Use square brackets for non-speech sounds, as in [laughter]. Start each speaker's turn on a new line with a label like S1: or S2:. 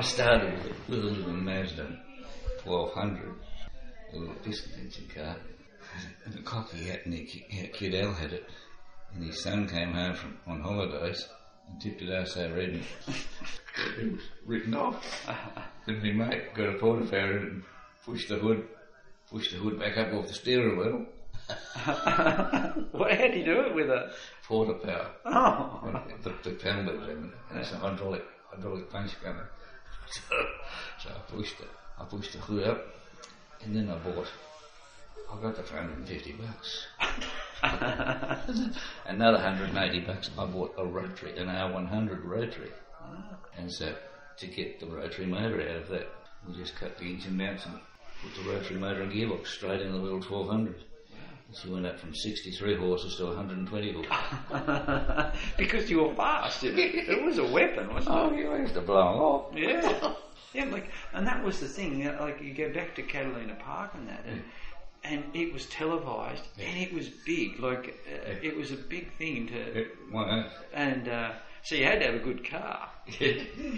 S1: I started with, a little Mazda 1200, a little piston engine car, and the cocky hat Nick Kid Al had it, and his son came home from on holidays and tipped it out so red and it was written off. [laughs] And my mate got a Porta power and pushed the hood, pushed the hood back up off the steering wheel. [laughs]
S2: well, how do you do it with a
S1: Porta power.
S2: Oh,
S1: The, the penalty and it's an hydraulic hydraulic punch gunner. So, so I pushed it. I pushed the hood up, and then I bought. I got the for 150 bucks. [laughs] Another 180 bucks. I bought a rotary, an R100 rotary, and so to get the rotary motor out of that, we just cut the engine mounts and put the rotary motor and gearbox straight in the little 1200. So She went up from 63 horses to 120 horses. [laughs]
S2: because you were fast. It, it was a weapon, wasn't it?
S1: Oh, you used to blow 'em off.
S2: Yeah, yeah. Like, and that was the thing. you Like, you go back to Catalina Park and that, and, and it was televised, and it was big. Like, uh, it was a big thing to,
S1: It, well,
S2: and uh, so you had to have a good car.
S1: uh, [laughs]